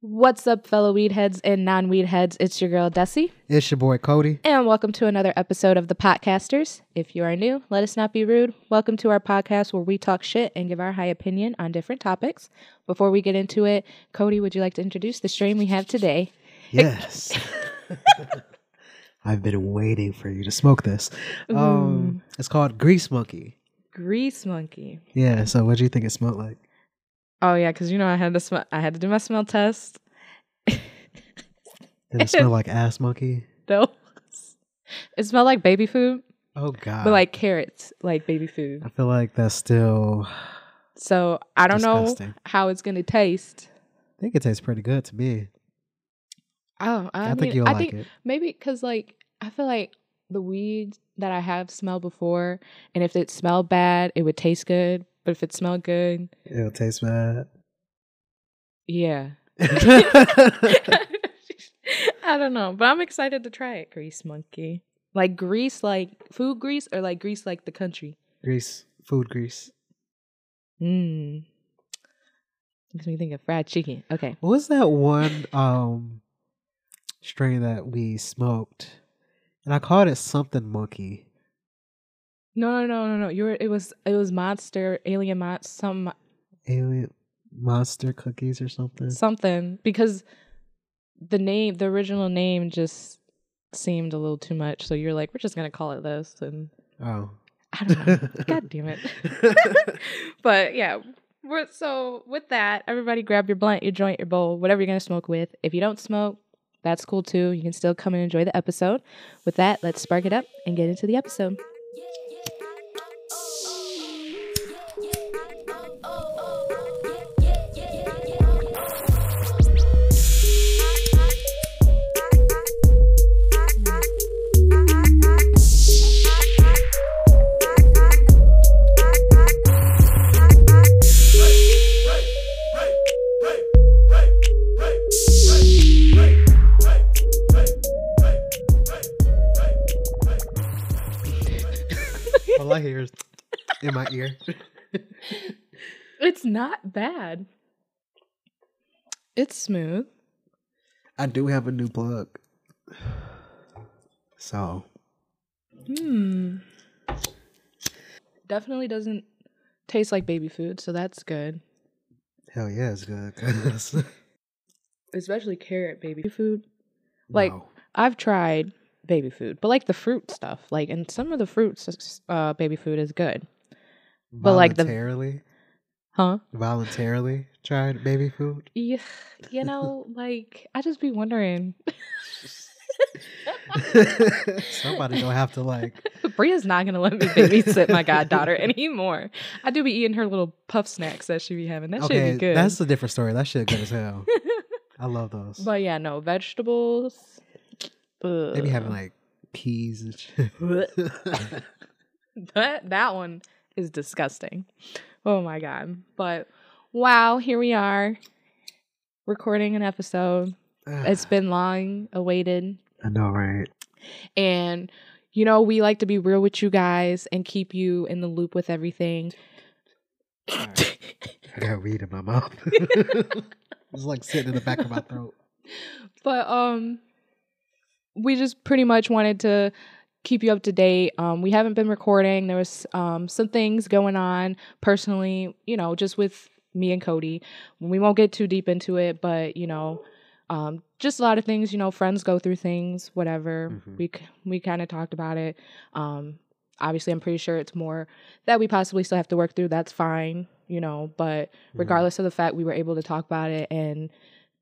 What's up, fellow weed heads and non weed heads? It's your girl, Desi, It's your boy Cody. and welcome to another episode of The Podcasters. If you are new, let us not be rude. Welcome to our podcast where we talk shit and give our high opinion on different topics. Before we get into it, Cody, would you like to introduce the strain we have today? Yes. I've been waiting for you to smoke this. Um, it's called Grease Monkey. Grease Monkey. Yeah. So, what do you think it smelled like? Oh yeah, because you know I had to sm- I had to do my smell test. Did it smell like ass monkey? No, it smelled like baby food, Oh God. but like carrots, like baby food. I feel like that's still. So I don't Disgusting. know how it's gonna taste. I think it tastes pretty good to me. Oh, I, I, mean, think you'll I like think it. maybe because like I feel like the weeds that I have smelled before, and if it smelled bad, it would taste good. But if it smelled good, It'll taste bad. yeah. I don't know, but I'm excited to try it. Grease monkey, like grease, like food grease, or like grease, like the country. grease, food grease. Mmm. Makes me think of fried chicken. Okay. What was that one um strain that we smoked? And I called it something monkey. No, no, no, no, no. You were. It was. It was monster, alien monster, some Alien monster cookies or something. something because the name, the original name, just seemed a little too much. So you're like, we're just gonna call it this, and Oh. I don't know. God damn it. but yeah. We're, so with that, everybody grab your blunt, your joint, your bowl, whatever you're gonna smoke with. If you don't smoke, that's cool too. You can still come and enjoy the episode. With that, let's spark it up and get into the episode. In my ear. It's not bad. It's smooth. I do have a new plug. So Hmm. Definitely doesn't taste like baby food, so that's good. hell yeah, it's good. Especially carrot baby food. Like No. I've tried baby food, but like the fruit stuff, like and some of the fruits, uh, baby food is good, but like the- voluntarily, huh? voluntarily tried baby food. Yeah, you know, like I just be wondering. Somebody gonna have to like. Bria's not gonna let me babysit my goddaughter anymore. I do be eating her little puff snacks that she be having. That should be good. that's a different story. That shit good as hell. I love those. But yeah, no vegetables. Maybe having like peas and shit. that that one is disgusting. Oh my god! But wow, here we are, recording an episode. It's been long awaited, I know, right? and you know we like to be real with you guys and keep you in the loop with everything. Sorry. I got weed in my mouth. it's like sitting in the back of my throat. but um we just pretty much wanted to keep you up to date um we haven't been recording there was um some things going on personally you know just with me and cody we won't get too deep into it but you know um just a lot of things you know friends go through things whatever Mhm. we we kind of talked about it um obviously i'm pretty sure it's more that we possibly still have to work through that's fine you know but Mm-hmm. regardless of the fact we were able to talk about it and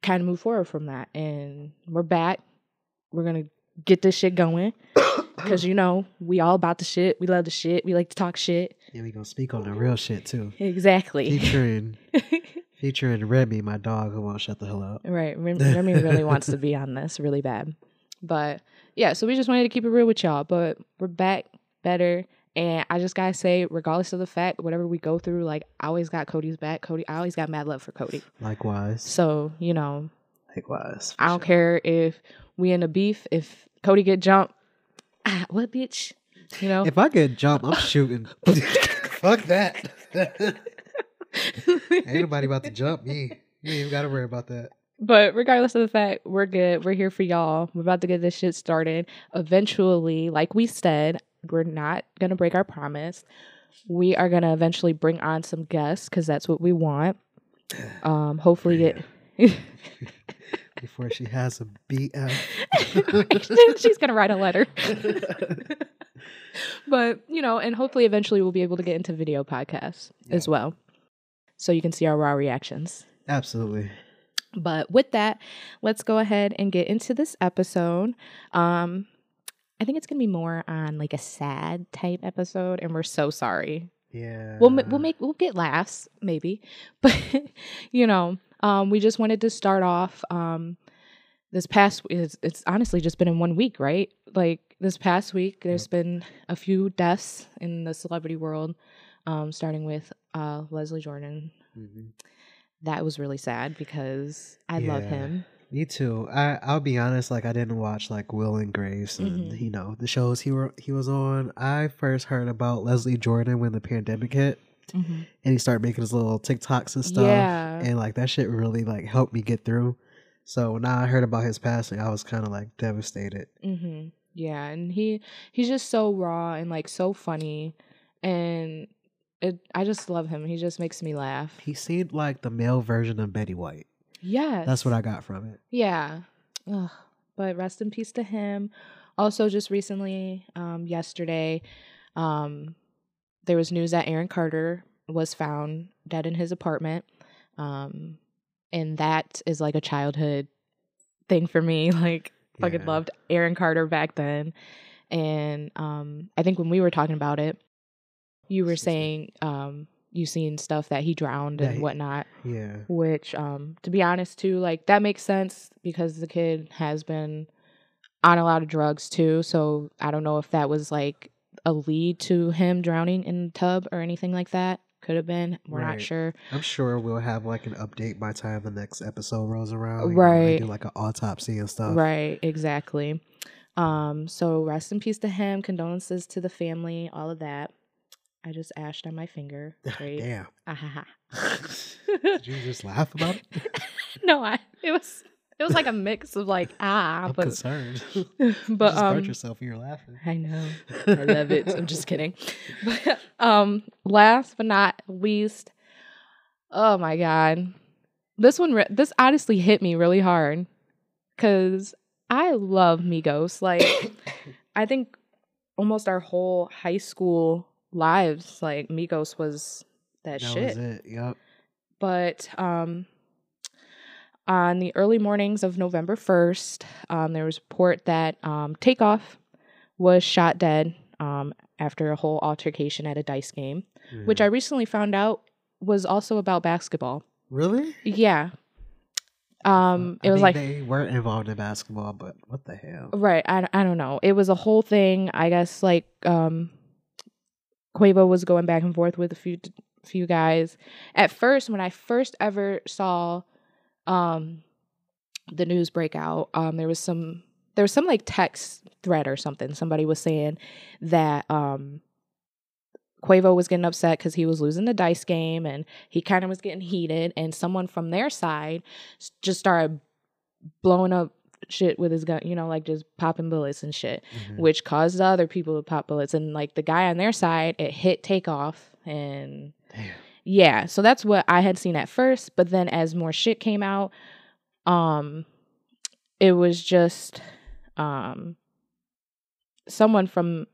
kind of move forward from that. And we're back. We're gonna get this shit going because you know we all about the shit. We love the shit. We like to talk shit. Yeah, we gonna speak on the real shit too. Exactly. Featuring featuring Remy, my dog who won't shut the hell up. right. Remy really wants to be on this really bad. But yeah, so we just wanted to keep it real with y'all. But we're back better. And I just gotta say, regardless of the fact, whatever we go through, like I always got Cody's back. Cody, I always got mad love for Cody. Likewise. So you know, Likewise. for I don't sure. care if we in a beef. If Cody get jumped, ah, what bitch? You know. If I get jumped, I'm shooting. Fuck that. Ain't nobody about to jump me. You ain't even gotta worry about that. But regardless of the fact, we're good. We're here for y'all. We're about to get this shit started. Eventually, like we said, we're not going to break our promise. We are going to eventually bring on some guests because that's what we want. Um, hopefully, get. Before she has a BF. She's going to write a letter. but, you know, and hopefully eventually we'll be able to get into video podcasts as well. So you can see our raw reactions. Absolutely. But with that, let's go ahead and get into this episode. Um, I think it's gonna be more on like a sad type episode, and we're so sorry. Yeah. We'll we'll make we'll get laughs maybe, but you know, um, we just wanted to start off. Um, this past it's, it's honestly just been in one week, right? Like this past week, there's been a few deaths in the celebrity world. Um, starting with uh, Leslie Jordan, Mhm. that was really sad because I love him. Me too. I I'll be honest. Like I didn't watch like Will and Grace and Mhm. you know the shows he were he was on. I first heard about Leslie Jordan when the pandemic hit, and he started making his little TikToks and stuff. Yeah. And like that shit really like helped me get through. So when I heard about his passing, I was kind of like devastated. hmm Yeah, and he he's just so raw and like so funny, and it I just love him. He just makes me laugh. He seemed like the male version of Betty White. Yes, That's what I got from it. Yeah. Ugh. But rest in peace to him. Also, just recently, um, yesterday, um, there was news that Aaron Carter was found dead in his apartment. Um, and that is like a childhood thing for me. Like, fucking Yeah. loved Aaron Carter back then. And um, I think when we were talking about it, you were saying um, you seen stuff that he drowned That and he- whatnot Yeah. which um to be honest too like that makes sense because the kid has been on a lot of drugs too so i don't know if that was like a lead to him drowning in the tub or anything like that could have been we're not sure I'm sure we'll have like an update by time the next episode rolls around. you know, Right. do like an autopsy and stuff. right exactly um so rest in peace to him condolences to the family all of that i just ashed on my finger great Damn. Ah-ha-ha. Did you just laugh about it? no i it was it was like a mix of like ah I'm but concerned. but just um hurt yourself when you're laughing. I know. I love it. I'm just kidding. But um last but not least, oh my god. This one re- this honestly hit me really hard cuz I love Migos. Like I think almost our whole high school lives like Migos was that, That shit was it. Yep. but um, on the early mornings of November 1st, um, there was a report that um, Takeoff was shot dead um, after a whole altercation at a dice game, which Mhm. I recently found out was also about basketball. really. Yeah. Um, I it was mean, like they weren't involved in basketball, but what the hell? Right. I, I don't know. It was a whole thing. I guess like um Quavo was going back and forth with a few few guys. At first, when I first ever saw um the news break out, um there was some there was some like text thread or something. Somebody was saying that um Quavo was getting upset because he was losing the dice game and he kind of was getting heated and someone from their side just started blowing up shit with his gun, you know, like just popping bullets and shit, Mhm. which caused the other people to pop bullets. And like the guy on their side, it hit takeoff. And Damn. Yeah, so that's what I had seen at first. But then as more shit came out, um, it was just um someone from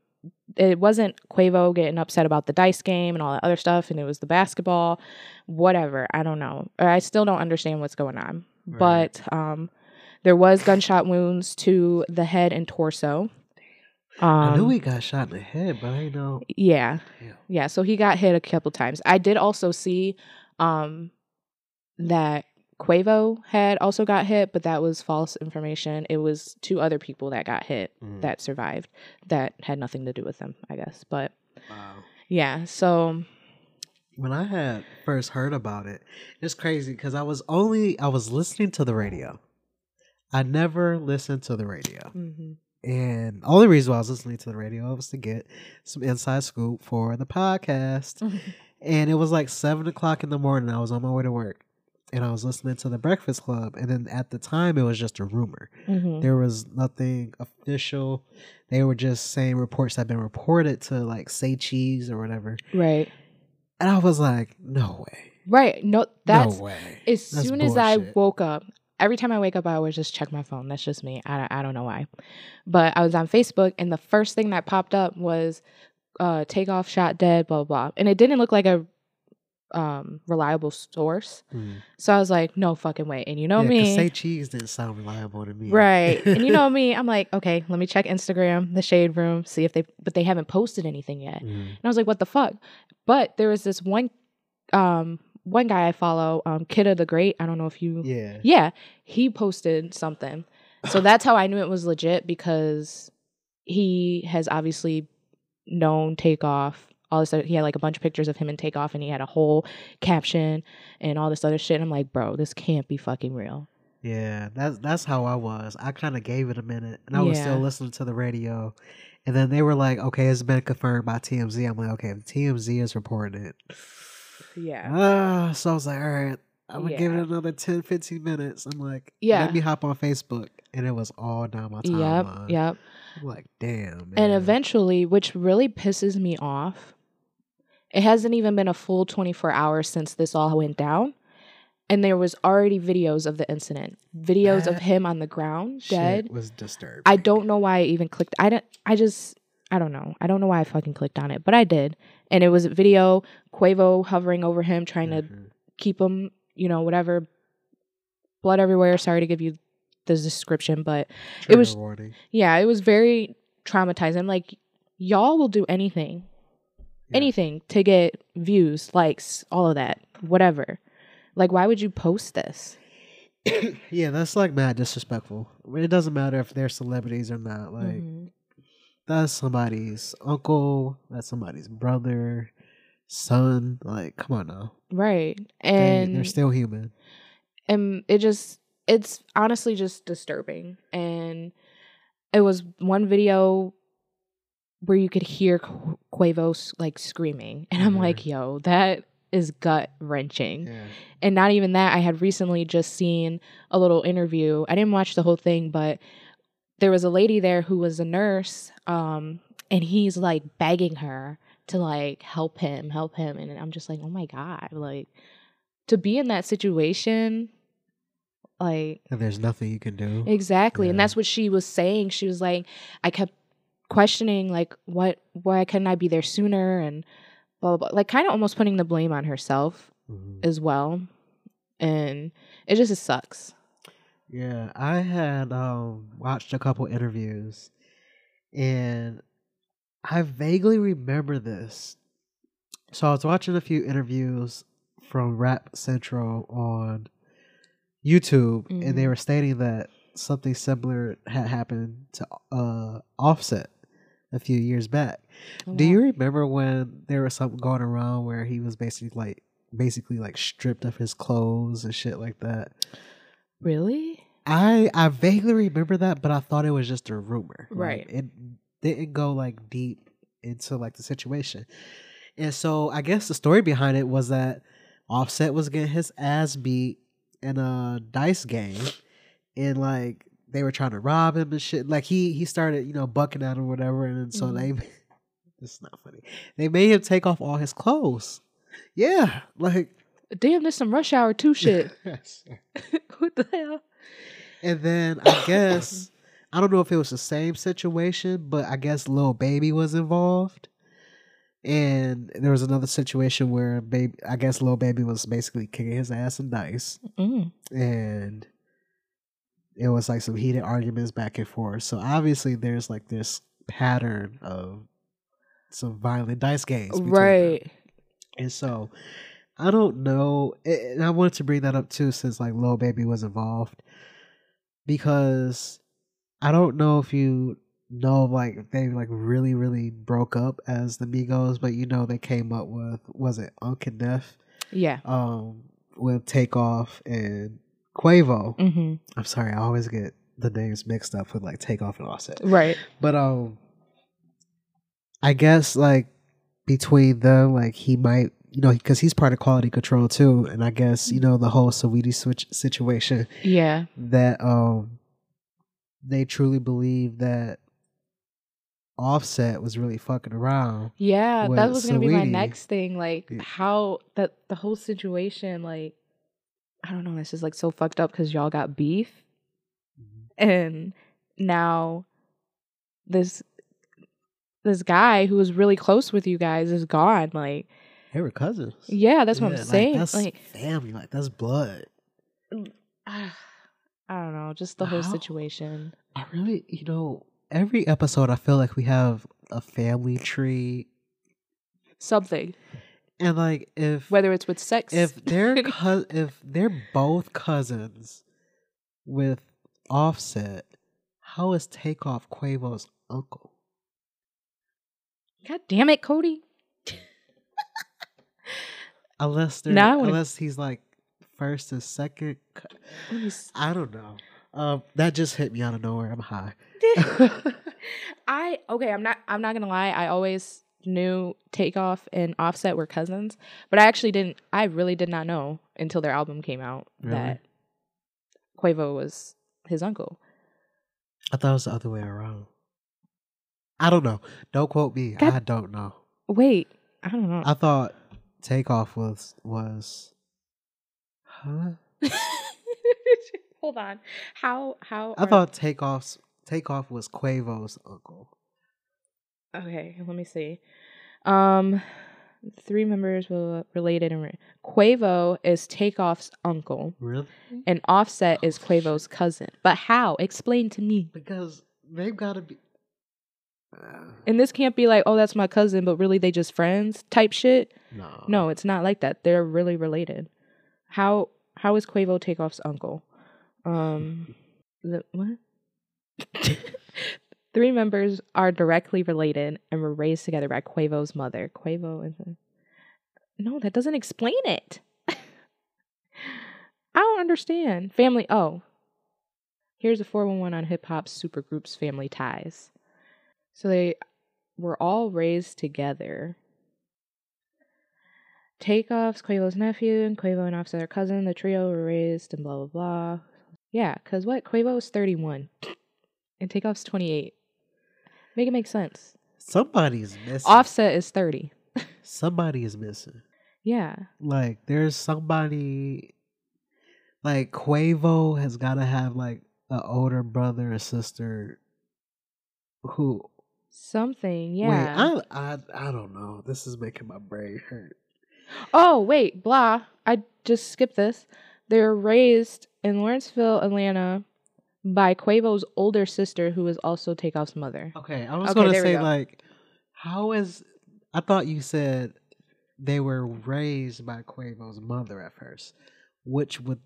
it wasn't Quavo getting upset about the dice game and all that other stuff, and it was the basketball, whatever. I don't know. Or I still don't understand what's going on. Right. But um, there was gunshot wounds to the head and torso. Um, I knew he got shot in the head, but I know. yeah, Damn. yeah. So he got hit a couple times. I did also see um, that Quavo had also got hit, but that was false information. It was two other people that got hit Mm. that survived that had nothing to do with them, I guess. But Wow. yeah, so When I had first heard about it, it's crazy because I was only I was listening to the radio. I never listened to the radio. mhm. And only reason why I was listening to the radio was to get some inside scoop for the podcast. and it was like seven o'clock in the morning. I was on my way to work. and I was listening to the Breakfast Club, and then at the time it was just a rumor. Mhm. There was nothing official. They were just saying reports had been reported to like say cheese or whatever. Right. And I was like, no way. Right. No, that's no way. as That's soon as I woke up. Every time I wake up, I always just check my phone. That's just me. I, I don't know why. But I was on Facebook, and the first thing that popped up was uh, takeoff shot dead, blah, blah, blah. And it didn't look like a um, reliable source. Mm. So I was like, no fucking way. And you know yeah, me. Say cheese didn't sound reliable to me. Right. and you know me, I'm like, okay, let me check Instagram, the shade room, see if they but they haven't posted anything yet. Mm. And I was like, what the fuck? But there was this one um one guy I follow, um Kidda the Great. I don't know if you Yeah. Yeah, he posted something. So that's how I knew it was legit because he has obviously known Takeoff. All this other, he had like a bunch of pictures of him in Takeoff and he had a whole caption and all this other shit. I'm like, bro, this can't be fucking real. Yeah, that's that's how I was. I kind of gave it a minute, and I was Yeah. still listening to the radio, and then they were like, "Okay, it's been confirmed by TMZ." I'm like, "Okay, if TMZ is reporting it." Yeah. Ah, so I was like, "All right, I'm gonna give it another 10, 15 minutes." I'm like, Yeah. let me hop on Facebook," and it was all down my time. Yep. Yep. I'm like, "Damn." Man. And eventually, which really pisses me off, it hasn't even been a full 24 hours since this all went down. And there was already videos of the incident, videos of him on the ground, Shit dead. was disturbed. I don't know why I even clicked. I don't. I just. I don't know. I don't know why I fucking clicked on it, but I did. And it was a video, Quavo hovering over him, trying to Mhm. keep him, you know, whatever. Blood everywhere. Sorry to give you the description, but it was- warning. yeah, it was very traumatizing. Like, y'all will do anything, Yeah. anything to get views, likes, all of that, whatever. Like, why would you post this? yeah, that's like mad disrespectful. It doesn't matter if they're celebrities or not. Like Mhm. That's somebody's uncle, that's somebody's brother, son. Like, come on now. Right. And they're still human. and it just it's honestly just disturbing and it was one video where you could hear Qu- Quavo like screaming and i'm Mhm. like yo that is gut wrenching Yeah. and not even that i had recently just seen a little interview i didn't watch the whole thing but there was a lady there who was a nurse um and he's like begging her to like help him help him and i'm just like oh my god like to be in that situation like And there's nothing you can do. exactly and that's what she was saying she was like i kept questioning like what why couldn't i be there sooner and blah blah, blah. like kind of almost putting the blame on herself Mhm. as well and it just it sucks Yeah, I had um watched a couple interviews and I vaguely remember this. So I was watching a few interviews from Rap Central on YouTube and they Mhm. were stating that something similar had happened to uh Offset a few years back. Do you remember when there was something going around where he was basically like basically like stripped of his clothes and shit like that? really I I vaguely remember that, but I thought it was just a rumor. Like, Right. it didn't go like deep into like the situation. And so I guess the story behind it was that Offset was getting his ass beat in a dice game and like they were trying to rob him and shit. Like he he started, you know, bucking at him or whatever, and then so Mhm. they this is not funny. They made him take off all his clothes. Yeah. Like damn this some rush hour 2 shit what the hell And then I guess I don't know if it was the same situation, but I guess Lil Baby was involved. And there was another situation where baby I guess Lil Baby was basically kicking his ass in dice. mm. And it was like some heated arguments back and forth. So obviously there's like this pattern of some violent dice games. between them. right And so I don't know. And I wanted to bring that up too, since like Lil Baby was involved, because I don't know if you know like if they like really really broke up as the Migos, but you know they came up with was it Unc and Neff, yeah um, with Takeoff and Quavo. hmm I'm sorry, I always get the names mixed up with like Takeoff and Offset. right But um I guess like between them, like he might you know, because he's part of quality control too, and I guess you know the whole Saweetie switch situation Yeah. that um they truly believe that Offset was really fucking around. Yeah, that was gonna be my next thing. Like Yeah. how that the whole situation, like I don't know, it's just like so fucked up because y'all got beef and now this this guy who was really close with you guys is gone. Like, They were cousins. yeah, that's what Yeah, I'm like, saying. that's Like, family, like that's blood. I don't know, just the whole situation. I really, you know, every episode I feel like we have a family tree, Something, and like if whether it's with sex, if they're cou- if they're both cousins with Offset, how is Takeoff Quavo's uncle? God damn it, Cody. Unless they're Now unless he's like first and second. cou- Let me s- I don't know. Um, that just hit me out of nowhere. I'm high. I okay, I'm not I'm not gonna lie, I always knew Takeoff and Offset were cousins, but I actually didn't I really did not know until their album came out Really? that Quavo was his uncle. I thought it was the other way around. I don't know. Don't quote me. God- I don't know. Wait, I don't know. I thought Takeoff was was. Huh? Hold on. How how I are- thought Takeoff's Takeoff was Quavo's uncle. Okay, let me see. Um three members were related and re- Quavo is Takeoff's uncle Really? and Offset is Quavo's cousin. But how? Explain to me. Because they've got to be. And this can't be like, oh, that's my cousin, but really they just friends type shit. no. No, it's not like that. They're really related. How how is Quavo Takeoff's uncle? Um, the, what? Three members are directly related and were raised together by Quavo's mother. Quavo is a... no, that doesn't explain it. I don't understand. Family. Oh, here's a four one one on hip hop supergroups family ties. So they were all raised together. Takeoff's Quavo's nephew and Quavo and Offset are cousin. The trio were raised and blah blah blah. Yeah, cause what Quavo is thirty one, and Takeoff's twenty eight. Make it make sense. Somebody's missing. Offset is thirty. Somebody is missing. Yeah, Like there's somebody. Like Quavo has got to have like an older brother or sister. Who something. Yeah. Wait, I, I I don't know. This is making my brain hurt. oh wait, blah. I just skipped this. They were raised in Lawrenceville, Atlanta, by Quavo's older sister, who is also Takeoff's mother. Okay, I was Okay, gonna say go. like, how is? I thought you said they were raised by Quavo's mother at first, which would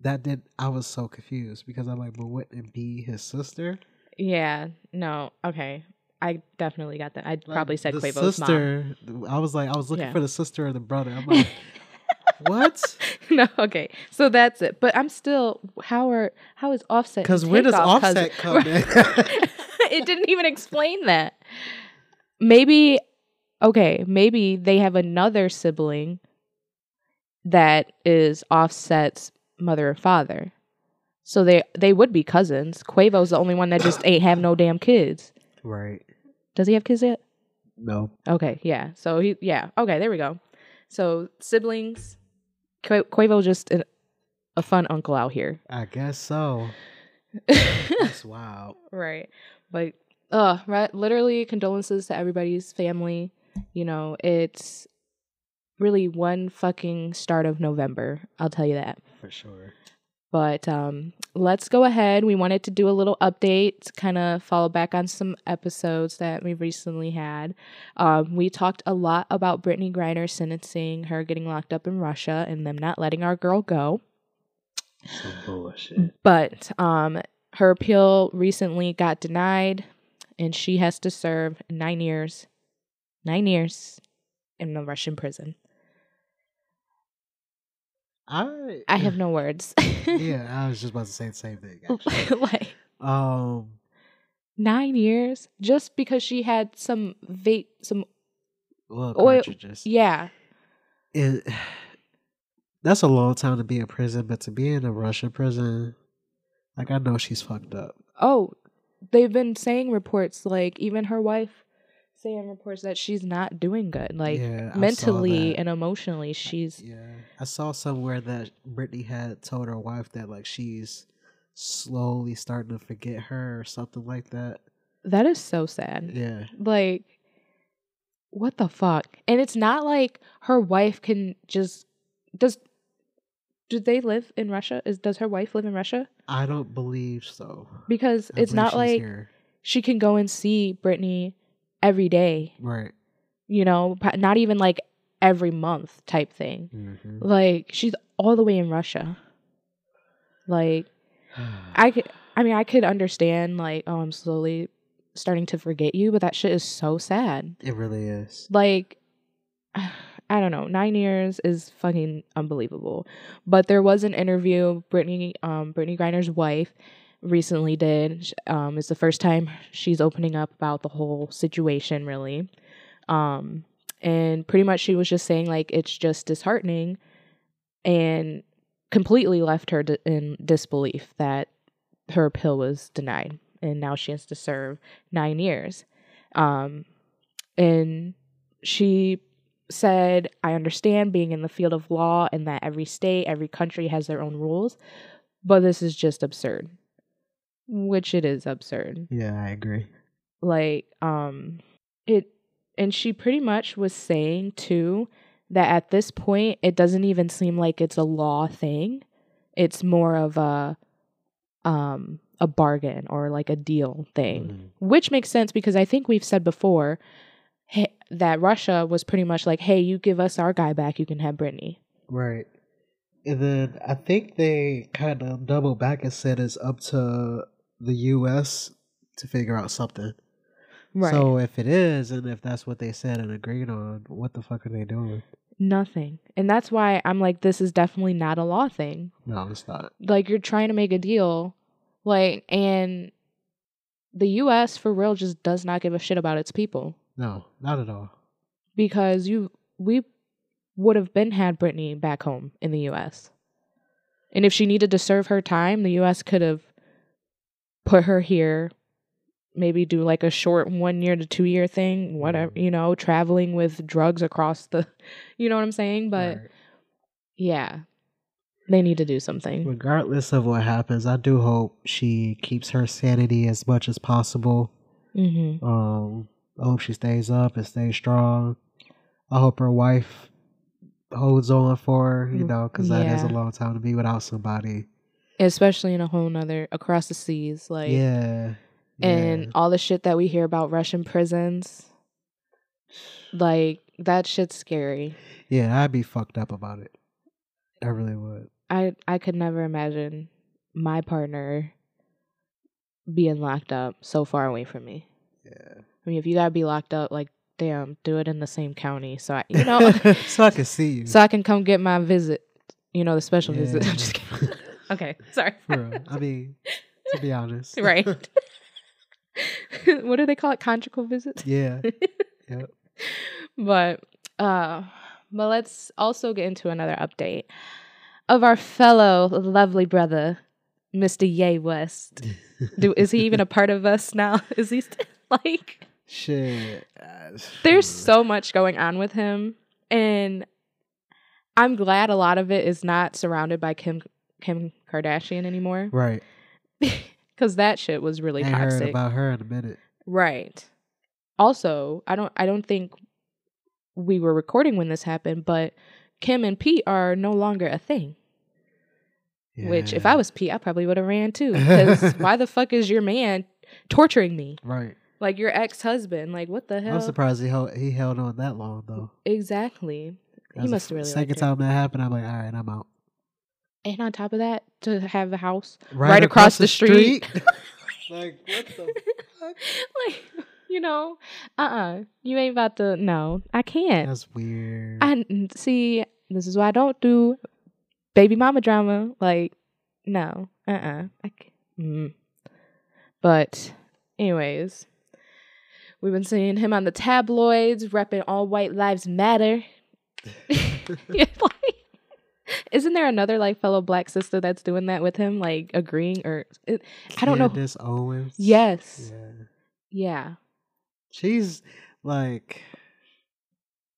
that did I was so confused because I'm like, but wouldn't it be his sister? Yeah. No. Okay. I definitely got that. I probably said the Quavo's mom. sister. I was like, I was looking Yeah. for the sister or the brother. I'm like, what? no, okay. So that's it. But I'm still how are how is Offset? Because where does Offset cousin- come in? it didn't even explain that. Maybe okay, maybe they have another sibling that is Offset's mother or father. So they they would be cousins. Quavo's the only one that just ain't have no damn kids. right. Does he have kids yet? No. Okay, yeah. So he, yeah. Okay, there we go. So siblings, Qua- Quavo just a, a fun uncle out here. I guess so. That's wild. right, but uh, right. Literally, condolences to everybody's family. You know, it's really one fucking start of November. I'll tell you that. For sure. But um, let's go ahead. We wanted to do a little update, kind of follow back on some episodes that we recently had. Um, we talked a lot about Brittney Griner sentencing, her getting locked up in Russia, and them not letting our girl go. Bullshit. But um, her appeal recently got denied, and she has to serve nine years, nine years in a Russian prison. I I have no words. yeah, I was just about to say the same thing. Like um, nine years just because she had some vape, some Oil- yeah. it that's a long time to be in prison, but to be in a Russian prison, like I know she's fucked up. Oh, they've been saying reports like even her wife saying reports that she's not doing good. Like Yeah, mentally and emotionally, she's Yeah, I saw somewhere that Brittney had told her wife that like she's slowly starting to forget her or something like that. that is so sad. Yeah, Like what the fuck? And it's not like her wife can just does do they live in Russia? Is does her wife live in Russia? I don't believe so. Because I it's not like here. she can go and see Brittney every day, right. you know, not even like every month type thing. hmm Like she's all the way in Russia. Like I could I mean I could understand like oh I'm slowly starting to forget you, but that shit is so sad. it really is. Like I don't know, 9 years is fucking unbelievable. But there was an interview Brittney um Brittney Griner's wife recently did. Um the first time she's opening up about the whole situation really. Um and pretty much she was just saying like it's just disheartening and completely left her d- in disbelief that her appeal was denied and now she has to serve nine years um, and she said i understand being in the field of law and that every state every country has their own rules but this is just absurd which it is absurd Yeah, I agree. like um it and she pretty much was saying too that at this point it doesn't even seem like it's a law thing it's more of a um a bargain or like a deal thing Mhm. which makes sense because i think we've said before hey, that russia was pretty much like hey you give us our guy back you can have brittney Right. And then I think they kind of double back and said it's up to the U.S. to figure out something. right So if it is, and if that's what they said and agreed on, what the fuck are they doing? nothing and that's why i'm like this is definitely not a law thing No, it's not. like you're trying to make a deal like and the US for real just does not give a shit about its people No, not at all. because you we would have been had Brittney back home in the US. And if she needed to serve her time, the US could have put her here maybe do like a short 1 year to 2 year thing, whatever, you know, traveling with drugs across the you know what I'm saying? But Right. yeah. They need to do something. regardless of what happens, I do hope she keeps her sanity as much as possible. Mhm. Um, I hope she stays up and stays strong. I hope her wife holds on for her, you Mm, know, because that is a long time to be without somebody. Especially in a whole nother across the seas like yeah. and yeah. all the shit that we hear about Russian prisons. Like that shit's scary. yeah, I'd be fucked up about it. I really would. I I could never imagine my partner being locked up so far away from me. Yeah. I mean, if you gotta be locked up, like damn, do it in the same county, so I, you know, so I can see you. so I can come get my visit. You know, the special visit. Yeah. I'm just kidding. Okay, sorry. Real. I mean, to be honest. right. what do they call it? Conjugal visits. yeah. Yep. but uh but let's also get into another update of our fellow lovely brother mr yay west do is he even a part of us now is he st- like Shit. There's so much going on with him and i'm glad a lot of it is not surrounded by kim kim kardashian anymore right. because that shit was really Ain't heard toxic about her in a minute. Right. Also, I don't I don't think we were recording when this happened, but Kim and Pete are no longer a thing. Which if I was Pete, I probably would have ran too. Because why the fuck is your man torturing me? right. Like your ex husband. Like what the hell? I'm surprised he held he held on that long though. Exactly. That He must have really second time that happened. I'm like, all right, I'm out. And on top of that, to have a house Right, across the street. like what the fuck? like you know, uh uh You ain't about to no, I can't. That's weird. I see. This is why I don't do baby mama drama. Like, no, uh, uh I c- mm. But, anyways, we've been seeing him on the tabloids, repping all white lives matter. Like, isn't there another like fellow black sister that's doing that with him, like agreeing or it, I don't know. This Owens. Yes, Yeah. yeah. She's like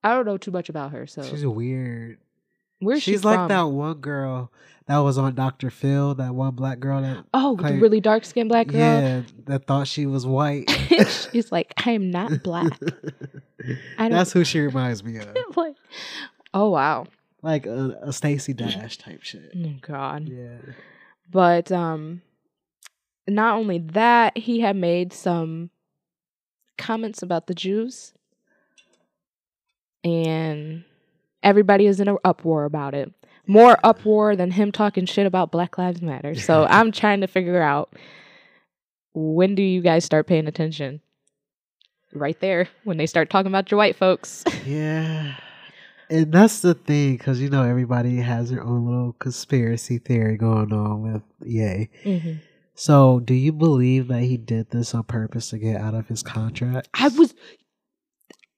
I don't know too much about her, so she's weird. where's she she's like from? that one girl that was on Dr. Phil, that one black girl that Oh, the really dark skinned black girl. yeah, that thought she was white. She's like, I am not black. I don't That's who she reminds me of. like. Oh wow. Like a, a Stacey Dash type shit. Oh God. Yeah. But um not only that, he had made some comments about the Jews. And everybody is in an uproar about it. More uproar than him talking shit about Black Lives Matter. So I'm trying to figure out when do you guys start paying attention? Right there, when they start talking about your white folks. Yeah. And that's the thing, because you know everybody has their own little conspiracy theory going on with Ye. hmm So, do you believe that he did this on purpose to get out of his contract? I was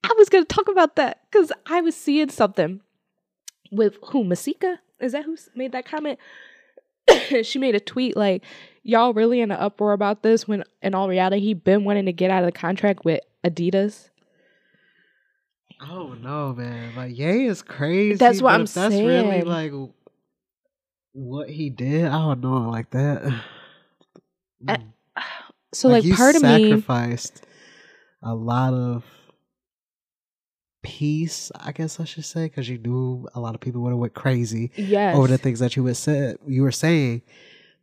I was gonna talk about that because I was seeing something with who Masika is that who made that comment? she made a tweet like, "Y'all really in an uproar about this?" When in all reality, he been wanting to get out of the contract with Adidas. Oh no, man! Like Ye is crazy. That's what I'm if that's really like what he did. I don't know like that. I- Mm. So like, you part of me, sacrificed a lot of peace, I guess I should say, because you knew a lot of people would have went crazy yes, over the things that you had said you were saying,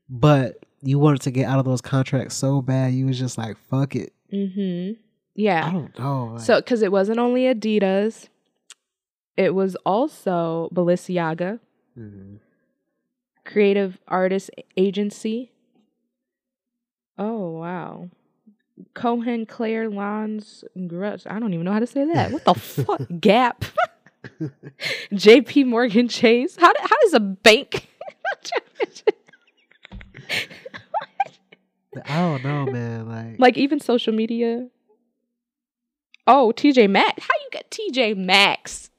but you wanted to get out of those contracts so bad. You was just like, "Fuck it." mm-hmm, I yeah. don't know. like- So because it wasn't only Adidas, it was also Balenciaga. Mhm. Creative Artist Agency. Oh wow. Cohen Claire Lons Grush. I don't even know how to say that. What the fuck? Gap. JP Morgan Chase. How do, how does a bank I don't know, man. Like, like even social media? Oh, TJ Maxx. How you get TJ Maxx?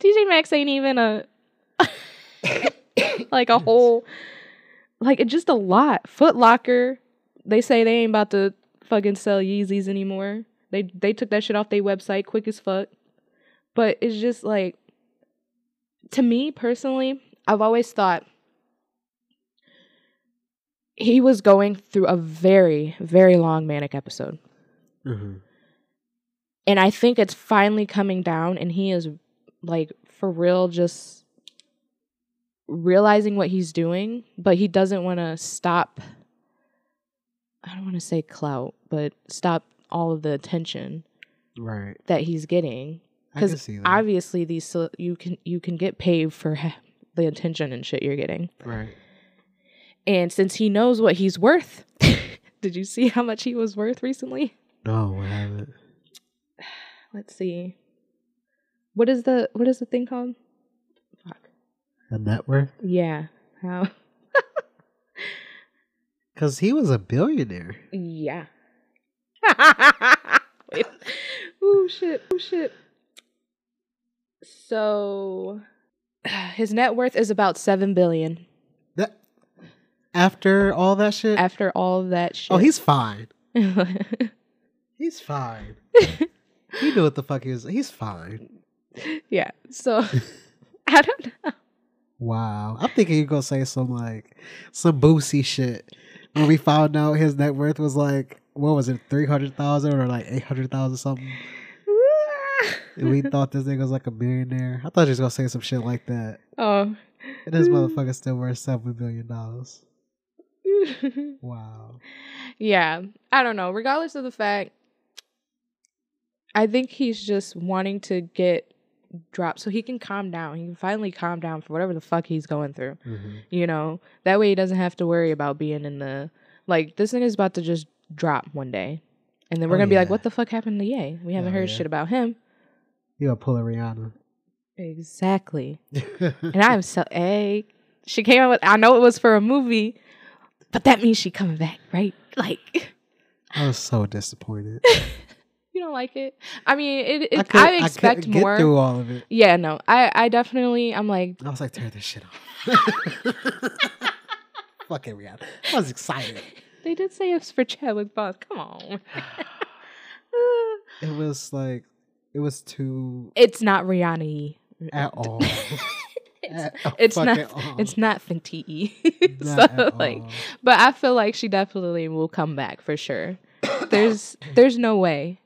TJ Maxx ain't even a like a whole like it just a lot. Foot Locker, they say they ain't about to fucking sell Yeezys anymore. They they took that shit off their website quick as fuck. But it's just like to me personally, I've always thought he was going through a very, very long manic episode. Mhm. And I think it's finally coming down and he is like for real just realizing what he's doing, but he doesn't want to stop I don't want to say clout, but stop all of the attention right. that he's getting cuz obviously these you can you can get paid for the attention and shit you're getting. right. And since he knows what he's worth, did you see how much he was worth recently? No, I haven't. Let's see. What is the what is the thing called? Fuck. The net worth? Yeah. How? Because he was a billionaire. yeah. Oh shit. Oh shit. So his net worth is about 7 billion That after all that shit. after all that oh, shit. oh, he's fine. He's fine. He knew what the fuck he was. He's fine. yeah. So I don't know. Wow. I'm thinking you're gonna say some like some boosie shit. When we found out his net worth was like what was it, three hundred thousand or like eight hundred thousand something? And we thought this nigga was like a millionaire. I thought he was gonna say some shit like that. oh. And this motherfucker's still worth seven billion dollars. Wow. yeah, I don't know. Regardless of the fact, I think he's just wanting to get dropped so he can calm down. He can finally calm down for whatever the fuck he's going through. Mhm. You know, that way he doesn't have to worry about being in the like. This thing is about to just drop one day, and then we're Oh, gonna be like, "What the fuck happened to Ye? We haven't Oh, heard yeah. shit about him." You gonna pull a Rihanna. Exactly. And I'm so hey, she came out with. I know it was for a movie, but that means she coming back, right? Like. I was so disappointed. You don't like it? I mean, it, I, it, I, expect couldn't more. through all of it. Yeah, no, I I expect I more. through all of it. Yeah, no. I I definitely. I'm like, I was like, tear this shit off. Fucking Rihanna. I was excited. they did say it's for Chadwick Boss. Come on. It was like, it was too it's not Rihanna. at all. It's, At it's not. all. It's not Fenty. So like, all. but I feel like she definitely will come back for sure. There's there's no way.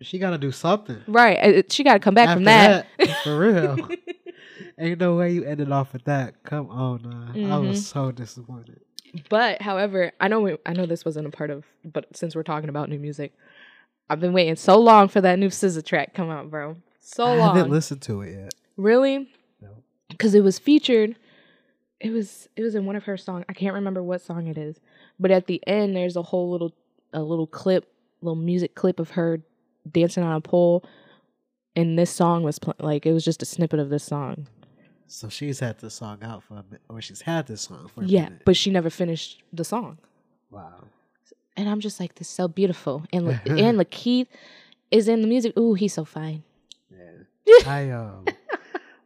She got to do something. Right. uh, She got to come back After from that. that, for real. Ain't no way you ended off with that. Come on, nah. I was Mhm. so disappointed. But however, I know we, I know this wasn't a part of but since we're talking about new music, I've been waiting so long for that new SZA track come out, bro. So I long. haven't listened to it yet. really? No. Cuz it was featured it was it was in one of her songs. I can't remember what song it is. But at the end there's a whole little a little clip, little music clip of her dancing on a pole and this song was pl- like it was just a snippet of this song. So she's had this song out for a bit or she's had this song for a Yeah, minute. but she never finished the song. wow. and I'm just like, this is so beautiful. And La- and Lakeith is in the music. Ooh, he's so fine. Yeah. I um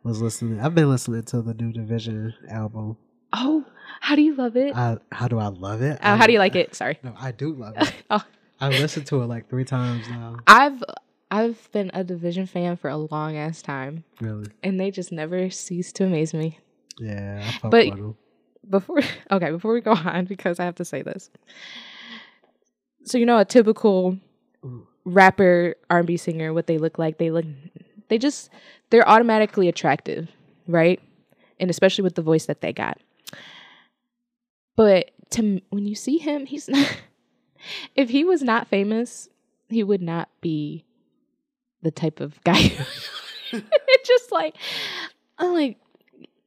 was listening. I've been listening to the new Giveon album. Oh, how do you love it? I how do I love it? oh, I- how do you like it? Sorry. No, I do love it. oh, I've listened to it like three times now. I've I've been a Giveon fan for a long ass time, Really? and they just never cease to amaze me. Yeah. But- Before okay, before we go on, because I have to say this. So you know, a typical Ooh. rapper R&B singer, what they look like, they look, they just, they're automatically attractive, right? And especially with the voice that they got. But to when you see him, he's not. If he was not famous, he would not be the type of guy. it's just like, I'm like,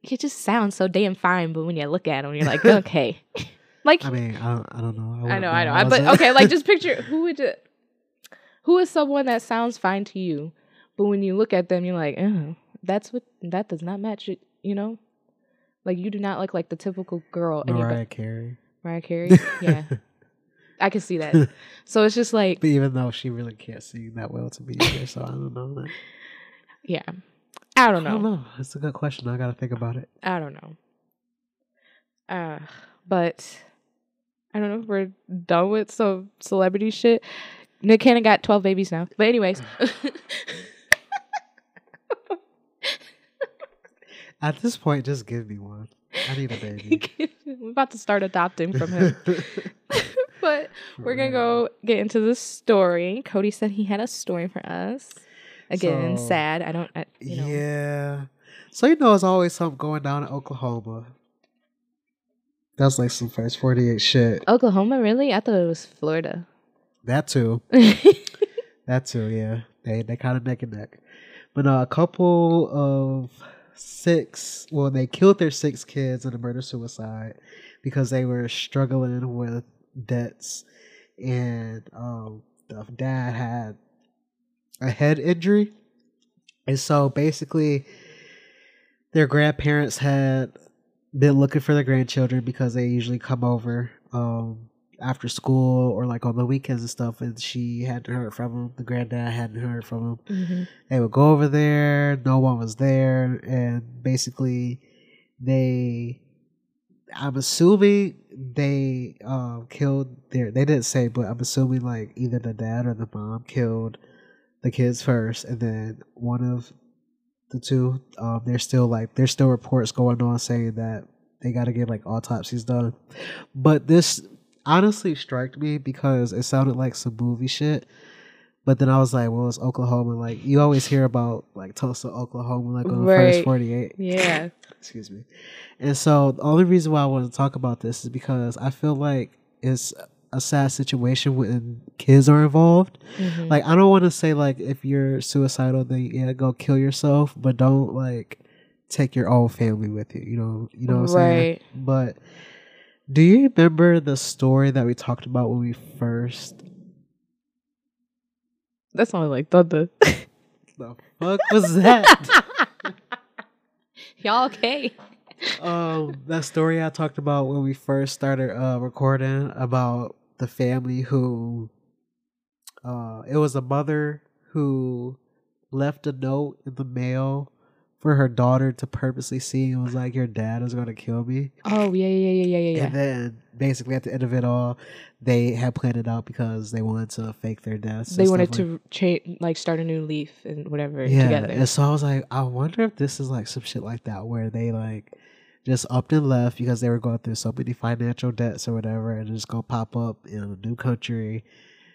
he just sounds so damn fine, but when you look at him, you're like, okay, like I mean, I don't, I don't know. I wouldn't know, I know. I- But okay, like just picture who would you, who is someone that sounds fine to you, but when you look at them, you're like, oh, that's what that does not match it. You know, like you do not look like the typical girl. anybody- Mariah Carey. Mariah Carey. Yeah, I can see that. So it's just like, But even though she really can't sing that well to be either, so I don't know. That. yeah, I don't know. I don't know. It's a good question. I got to think about it. I don't know. Uh, but I don't know. if We're done with some celebrity shit. Nick Cannon got twelve babies now. But anyways. At this point, just give me one. I need a baby. We're about to start adopting from him. But we're gonna go get into the story. Cody said he had a story for us. Again, So, sad. I don't. I, you know. Yeah. So you know, it's always something going down in Oklahoma. That's like some first forty-eight shit. Oklahoma, really? I thought it was Florida. That too. That too. Yeah. They they kind of neck and neck. But no, a couple of six. Well, they killed their six kids in a murder suicide because they were struggling with debts, and um, the dad had a head injury, and so basically, their grandparents had been looking for their grandchildren because they usually come over um, after school or like on the weekends and stuff. And she hadn't heard from them. The granddad hadn't heard from them. hmm They would go over there. No one was there, and basically, they. I'm assuming they um, killed their. They didn't say, but I'm assuming like either the dad or the mom killed the kids first, and then one of the two. Um, there's still like there's still reports going on saying that they got to get like autopsies done, but this honestly struck me because it sounded like some movie shit. But then I was like, well, it's Oklahoma. Like you always hear about like Tulsa, Oklahoma, like on the Right. first forty eight. Yeah. Excuse me. And so the only reason why I want to talk about this is because I feel like it's a sad situation when kids are involved. Mhm. Like I don't want to say like if you're suicidal, then yeah, go kill yourself, but don't like take your own family with you. You know, you know what I'm saying. Right. But do you remember the story that we talked about when we first? That's only like thunder. The fuck was that? Y'all okay? um, that story I talked about when we first started uh recording about the family who uh, it was a mother who left a note in the mail for her daughter to purposely see and was like, "Your dad is going to kill me." Oh yeah, yeah, yeah, yeah, yeah, And then basically at the end of it all, they had planned it out because they wanted to fake their deaths. They wanted like- to cha- like start a new leaf and whatever yeah. together. And so I was like, I wonder if this is like some shit like that where they like just upped and left because they were going through so many financial debts or whatever, and it's gonna pop up in a new country.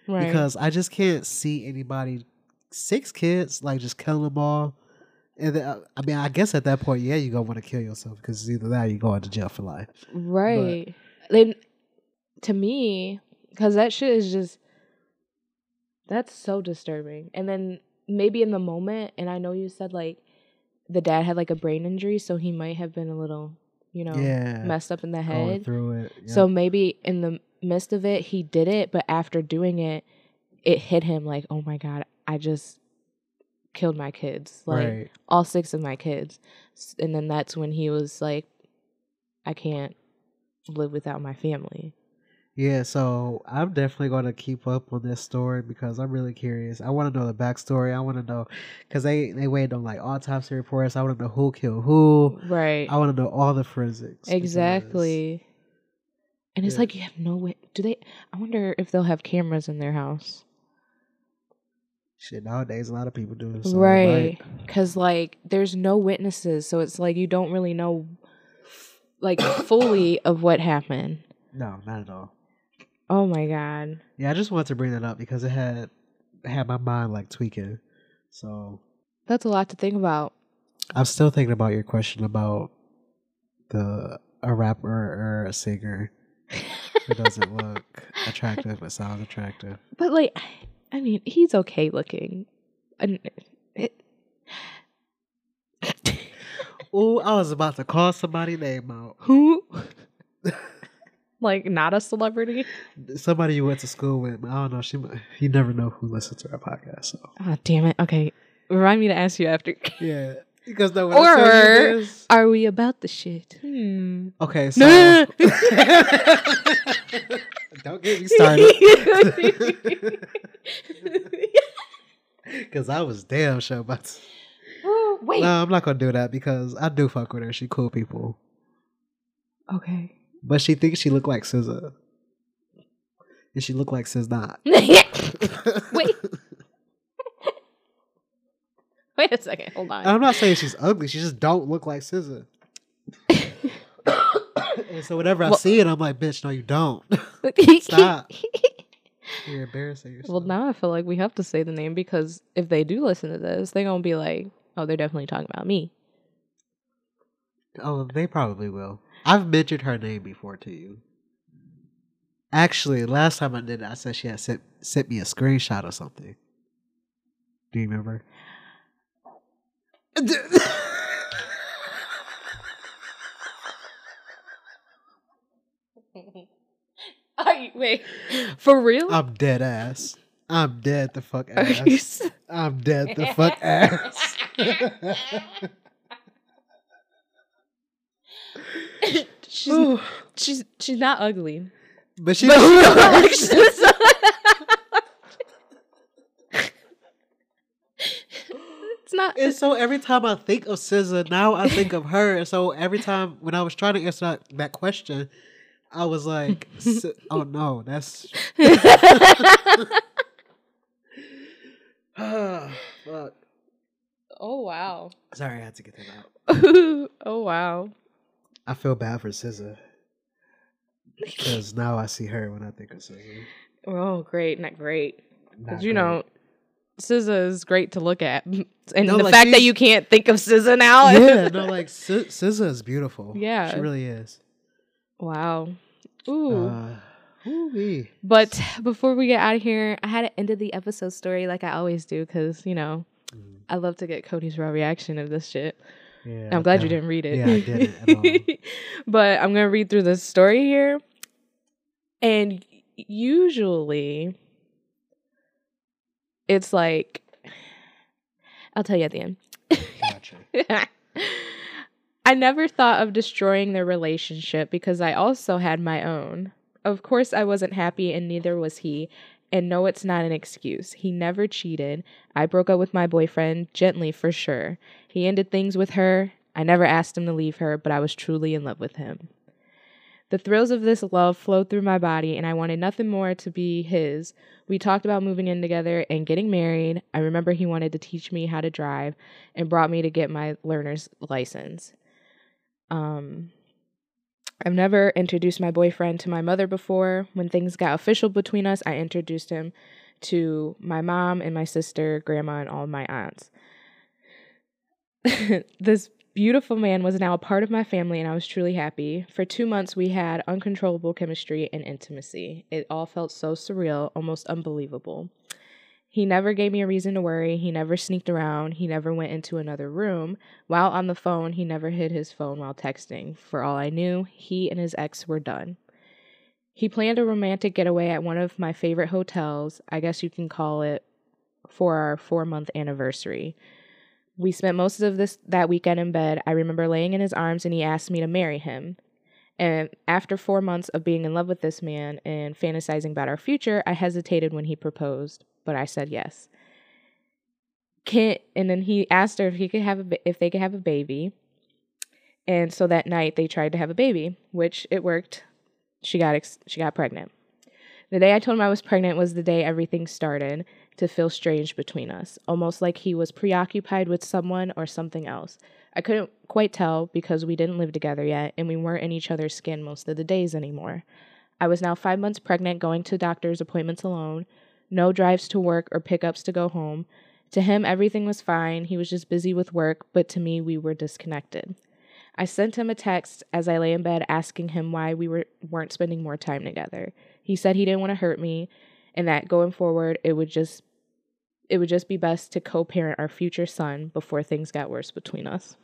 right. Because I just can't see anybody six kids like just killing them all. And then, uh, I mean, I guess at that point, yeah, you're gonna want to kill yourself because it's either that or you go into jail for life. Right. Then to me, because that shit is just that's so disturbing. And then maybe in the moment, and I know you said like the dad had like a brain injury, so he might have been a little, you know, yeah, messed up in the going head. through it. yeah. So maybe in the midst of it, he did it, but after doing it, it hit him like, oh my god, I just killed my kids, like right. all six of my kids, and then that's when he was like, I can't live without my family. Yeah, so I'm definitely going to keep up on this story because I'm really curious. I want to know the backstory. I want to know because they they waited on like autopsy reports. I want to know who killed who. Right. I want to know all the forensics. because- Exactly. And it's Yeah. like you have no way. Do they? I wonder if they'll have cameras in their house. Shit, nowadays a lot of people do. So, right. Because like there's no witnesses, so it's like you don't really know, like fully of what happened. No, not at all. Oh my god. Yeah, I just wanted to bring that up because it had had my mind like tweaking. So That's a lot to think about. I'm still thinking about your question about the a rapper or a singer who doesn't look attractive but sounds attractive. But like, I mean, he's okay looking. Oh, I was about to call somebody name out. who? like, not a celebrity? Somebody you went to school with. I don't know. She might, you never know who listens to our podcast. So Oh, damn it. Okay. Remind me to ask you after. yeah, because no. When I tell you Or are we about the shit? Hmm. okay, so don't get me started. Because I was damn sure about. To, oh, wait. no, I'm not gonna do that because I do fuck with her. She cool people, Okay. but she thinks she look like SZA, and she look like SZA not. Wait. Wait a second. Hold on. I'm not saying she's ugly. She just don't look like SZA. and so whenever I see it, I'm like, bitch, no, you don't. Stop. You're embarrassing yourself. well, now I feel like we have to say the name because if they do listen to this, they're going to be like, oh, they're definitely talking about me. Oh, they probably will. I've mentioned her name before to you. Actually, last time I did it, I said she had sent sent me a screenshot or something. Do you remember? Are you, wait, for real? I'm dead ass. I'm dead the fuck ass. I'm dead the fuck ass. she's, Ooh. she's she's not ugly. but she But she don't don't look like like SZA. it's not. And so every time I think of SZA, now I think of her. And so every time when I was trying to answer that, that question, I was like, "Oh no, that's fuck." oh wow. Sorry, I had to get that out. oh wow. I feel bad for SZA because now I see her when I think of SZA. Oh great, not great. Because you know, SZA is great to look at, and No, the like, fact that you can't think of SZA now. yeah, no, like S- SZA is beautiful. Yeah. she really is. Wow. Ooh. Uh, ooh-wee. But before we get out of here, I had to end of the episode story like I always do because, you know, Mm, I love to get Cody's raw reaction of this shit. Yeah, I'm glad you didn't read it. Yeah, I didn't but I'm going to read through the story here. And usually it's like, I'll tell you at the end. Gotcha. I never thought of destroying their relationship because I also had my own. Of course, I wasn't happy, and neither was he. And no, it's not an excuse. He never cheated. I broke up with my boyfriend gently for sure. He ended things with her. I never asked him to leave her, but I was truly in love with him. The thrills of this love flowed through my body, and I wanted nothing more to be his. We talked about moving in together and getting married. I remember he wanted to teach me how to drive and brought me to get my learner's license. Um, I've never introduced my boyfriend to my mother before. When things got official between us, I introduced him to my mom and my sister, grandma, and all my aunts. this beautiful man was now a part of my family, and I was truly happy. For two months, we had uncontrollable chemistry and intimacy. It all felt so surreal, almost unbelievable. He never gave me a reason to worry. He never sneaked around. He never went into another room. While on the phone, he never hid his phone while texting. For all I knew, he and his ex were done. He planned a romantic getaway at one of my favorite hotels. I guess you can call it for our four month anniversary. We spent most of this that weekend in bed. I remember laying in his arms and he asked me to marry him. And after four months of being in love with this man and fantasizing about our future, I hesitated when he proposed but I said yes. Can and then he asked her if he could have a if they could have a baby. And so that night they tried to have a baby, which it worked. She got ex- she got pregnant. The day I told him I was pregnant was the day everything started to feel strange between us, almost like he was preoccupied with someone or something else. I couldn't quite tell because we didn't live together yet and we weren't in each other's skin most of the days anymore. I was now 5 months pregnant going to doctor's appointments alone no drives to work or pickups to go home. To him, everything was fine. He was just busy with work, but to me, we were disconnected. I sent him a text as I lay in bed asking him why we were, weren't spending more time together. He said he didn't want to hurt me and that going forward, it would just it would just be best to co-parent our future son before things got worse between us.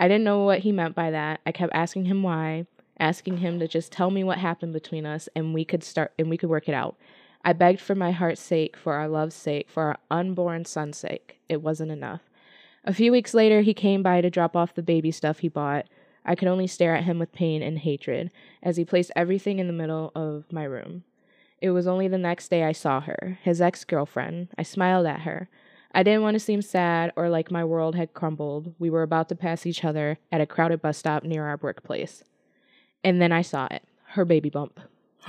I didn't know what he meant by that. I kept asking him why, asking him to just tell me what happened between us and we could start and we could work it out. I begged for my heart's sake, for our love's sake, for our unborn son's sake. It wasn't enough. A few weeks later, he came by to drop off the baby stuff he bought. I could only stare at him with pain and hatred as he placed everything in the middle of my room. It was only the next day I saw her, his ex girlfriend. I smiled at her. I didn't want to seem sad or like my world had crumbled. We were about to pass each other at a crowded bus stop near our workplace. And then I saw it her baby bump.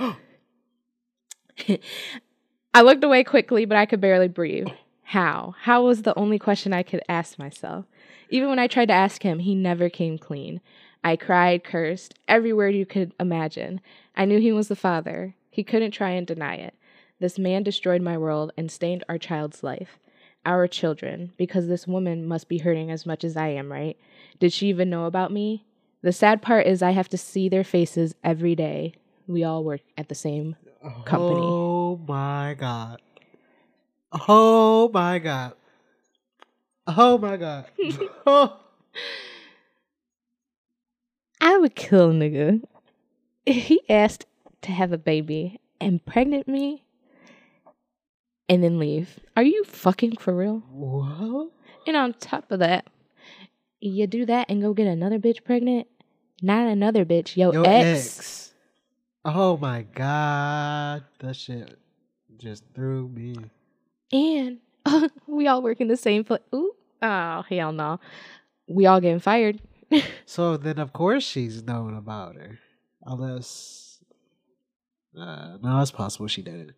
I looked away quickly, but I could barely breathe. How? How was the only question I could ask myself. Even when I tried to ask him, he never came clean. I cried, cursed, every word you could imagine. I knew he was the father. He couldn't try and deny it. This man destroyed my world and stained our child's life. Our children, because this woman must be hurting as much as I am, right? Did she even know about me? The sad part is I have to see their faces every day. We all work at the same company. Oh my god. Oh my god. Oh my god. oh. I would kill a nigga if he asked to have a baby and pregnant me and then leave. Are you fucking for real? What? And on top of that, you do that and go get another bitch pregnant? Not another bitch, yo, Your ex. ex. Oh my god. That shit just threw me. And we all work in the same place. Ooh, oh hell no. We all getting fired. So then, of course, she's known about her. Unless. Uh, no, it's possible she didn't.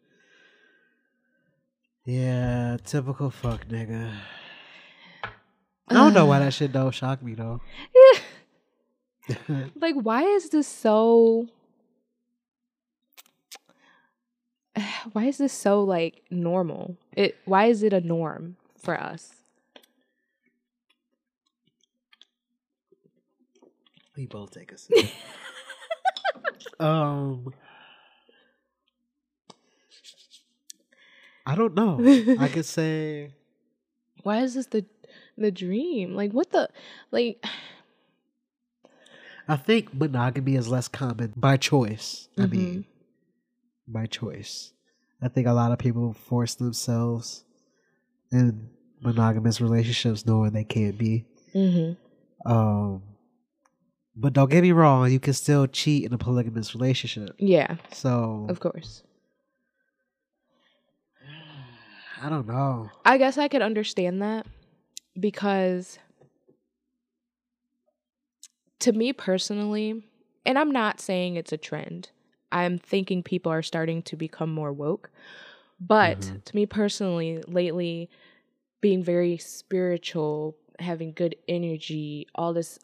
Yeah, typical fuck nigga. I don't know why that shit don't shock me though. like, why is this so? Why is this so like normal? It. Why is it a norm for us? we both take a sip. um, I don't know. I could say Why is this the the dream? Like, what the like? I think monogamy is less common by choice. I Mhm. mean, by choice. I think a lot of people force themselves in monogamous relationships knowing they can't be. Mm-hmm. Um, but don't get me wrong, you can still cheat in a polygamous relationship. Yeah, So of course. I don't know. I guess I could understand that because to me personally, and I'm not saying it's a trend. I'm thinking people are starting to become more woke. But Mhm. to me personally, lately being very spiritual, having good energy, all this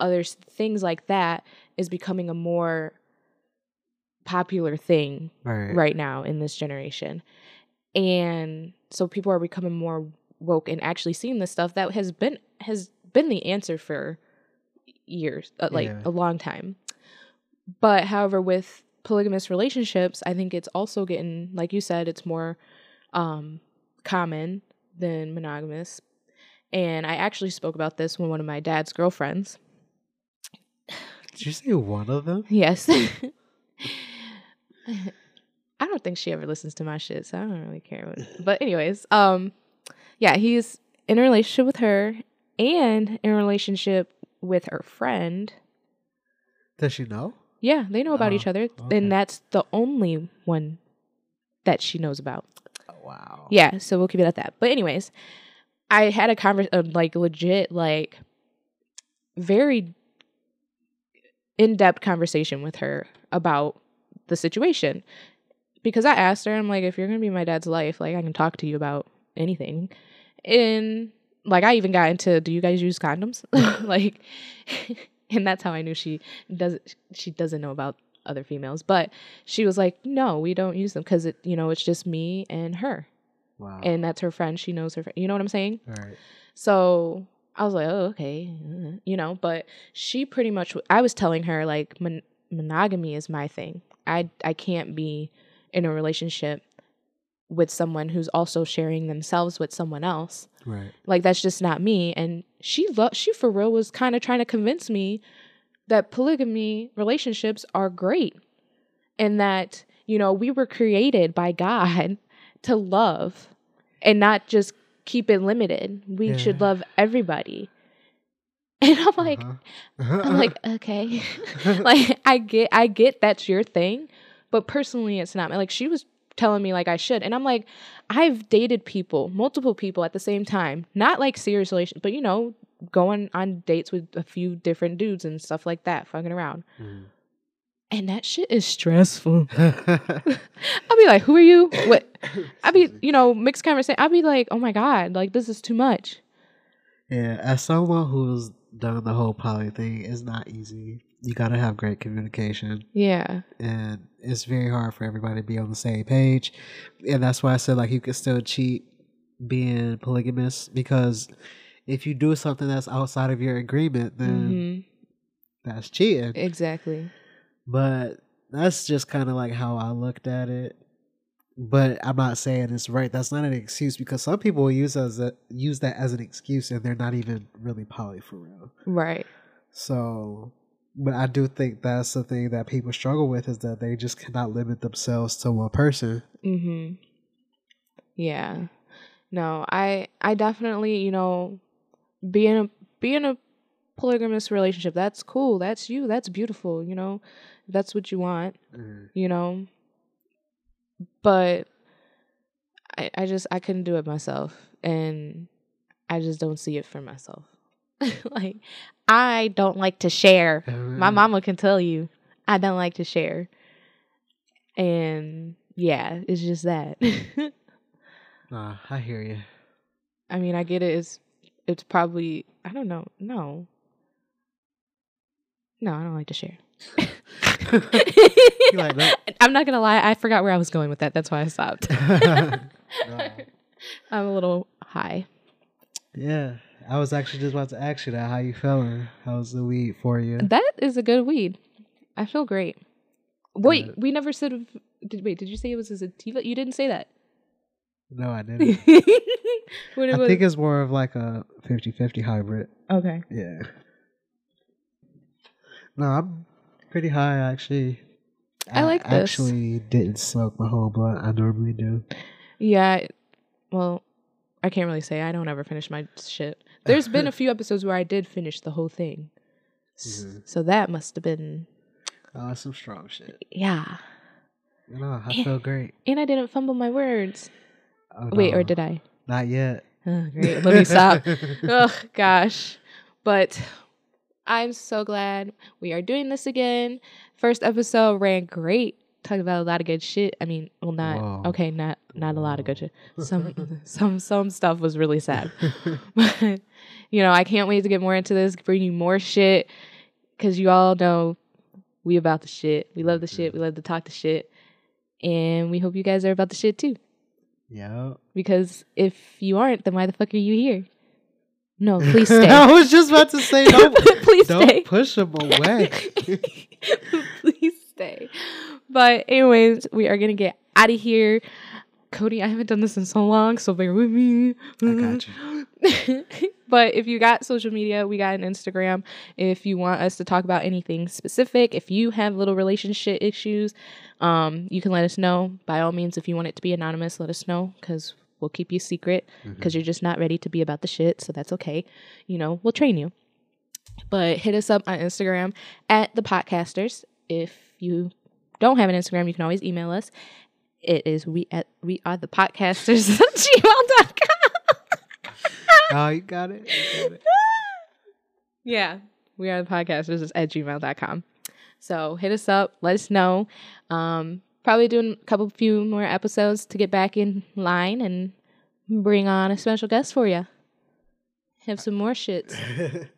other things like that is becoming a more popular thing Right. right now in this generation. And so people are becoming more woke and actually seeing this stuff that has been has been the answer for years, uh, like Yeah. a long time. But however with polygamous relationships, I think it's also getting like you said it's more um common than monogamous. And I actually spoke about this with one of my dad's girlfriends. Did you say one of them? Yes. I don't think she ever listens to my shit, so I don't really care. What, but anyways, um, yeah, he's in a relationship with her and in a relationship with her friend. Does she know? Yeah, they know about Oh, each other, okay. and that's the only one that she knows about. Oh, wow. Yeah, so we'll keep it at that. But anyways, I had a convers uh, like legit like very in-depth conversation with her about the situation. Because I asked her, I'm like, if you're going to be my dad's life, like I can talk to you about anything. And like I even got into do you guys use condoms? like and that's how I knew she doesn't she doesn't know about other females. But she was like, "No, we don't use them cuz it, you know, it's just me and her." Wow. and that's her friend. She knows her. Friend. You know what I'm saying? All right. So I was like, oh, okay, uh, you know. But she pretty much. I was telling her like mon- monogamy is my thing. I I can't be in a relationship with someone who's also sharing themselves with someone else. Right. Like that's just not me. And she lo- she for real was kind of trying to convince me that polygamy relationships are great and that you know we were created by God to love and not just keep it limited. We should love everybody. And I'm like Uh-huh. I'm like okay. like I get I get that's your thing, but personally it's not. Like she was telling me like I should and I'm like I've dated people, multiple people at the same time. Not like serious relation, but you know, going on dates with a few different dudes and stuff like that, fucking around. Mm. And that shit is stressful. I'll be like, "Who are you?" What? I'll be, you know, mixed conversation. I'll be like, "Oh my god, like this is too much." yeah, as someone who's done the whole poly thing, it's not easy. You gotta have great communication, Yeah. and it's very hard for everybody to be on the same page. And that's why I said like you can still cheat being polygamous because if you do something that's outside of your agreement, then hmm that's cheating. Exactly. But that's just kind of like how I looked at it. But I'm not saying it's right. That's not an excuse because some people use as a, use that as an excuse and they're not even really poly for real. Right. So, but I do think that's the thing that people struggle with is that they just cannot limit themselves to one person. Mm-hmm. Yeah. No, I I definitely, you know, being a being a polygamous relationship, that's cool. That's you. That's beautiful, you know. That's what you want, you know. But I I just I couldn't do it myself and I just don't see it for myself. like I don't like to share. My uh-huh. mama can tell you I don't like to share. And yeah, it's just that. Nah, I hear you. I mean, I get it. It's it's probably I don't know. No. No, I don't like to share. like that? I'm not gonna lie, I forgot where I was going with that. That's why I stopped. No. I'm a little high. Yeah, I was actually just about to ask you that. How you feeling? How's the weed for you? That is a good weed. I feel great. Wait, we never said. Did, wait, did you say it was a sativa? You didn't say that. No, I didn't. what I was? think it's more of like a 50-50 hybrid. okay. Yeah. No, I'm pretty high actually. I like this. actually didn't smoke my whole blunt. I normally do. Yeah. Well, I can't really say. I don't ever finish my shit. There's been a few episodes where I did finish the whole thing. Mhm. So that must have been Oh, some strong shit. yeah. No, I feel great. And I didn't fumble my words. Oh, Wait, or did I? Not yet. Oh, great. Let me stop. oh gosh. But I'm so glad we are doing this again. First episode ran great. Talked about a lot of good shit. I mean, well not Whoa. okay, not not a lot of good shit. Some some some stuff was really sad. but you know, I can't wait to get more into this, bring you more shit. Cause you all know we about the shit. We love the shit. We love to talk the shit. And we hope you guys are about the shit too. yeah. Because if you aren't, then why the fuck are you here? No, please stay. I was just about to say don't, please don't stay. push him away. please stay. But anyways, we are gonna get out of here. Cody, I haven't done this in so long, so bear with me. I got you. but if you got social media, we got an Instagram. If you want us to talk about anything specific, if you have little relationship issues, um, you can let us know. By all means, if you want it to be anonymous, let us know because we'll keep you secret because you're just not ready to be about the shit. So that's okay. You know, we'll train you. But hit us up on Instagram at the podcasters. If you don't have an Instagram, you can always email us. It is we at we are the podcasters at gmail.com. Oh, you got it. You got it. Yeah, we are the podcasters at gmail.com. So hit us up, let us know. Um, probably doing a couple few more episodes to get back in line and bring on a special guest for you. Have some more shits.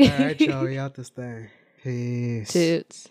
All right, y'all. We out this thing. Peace. Toots.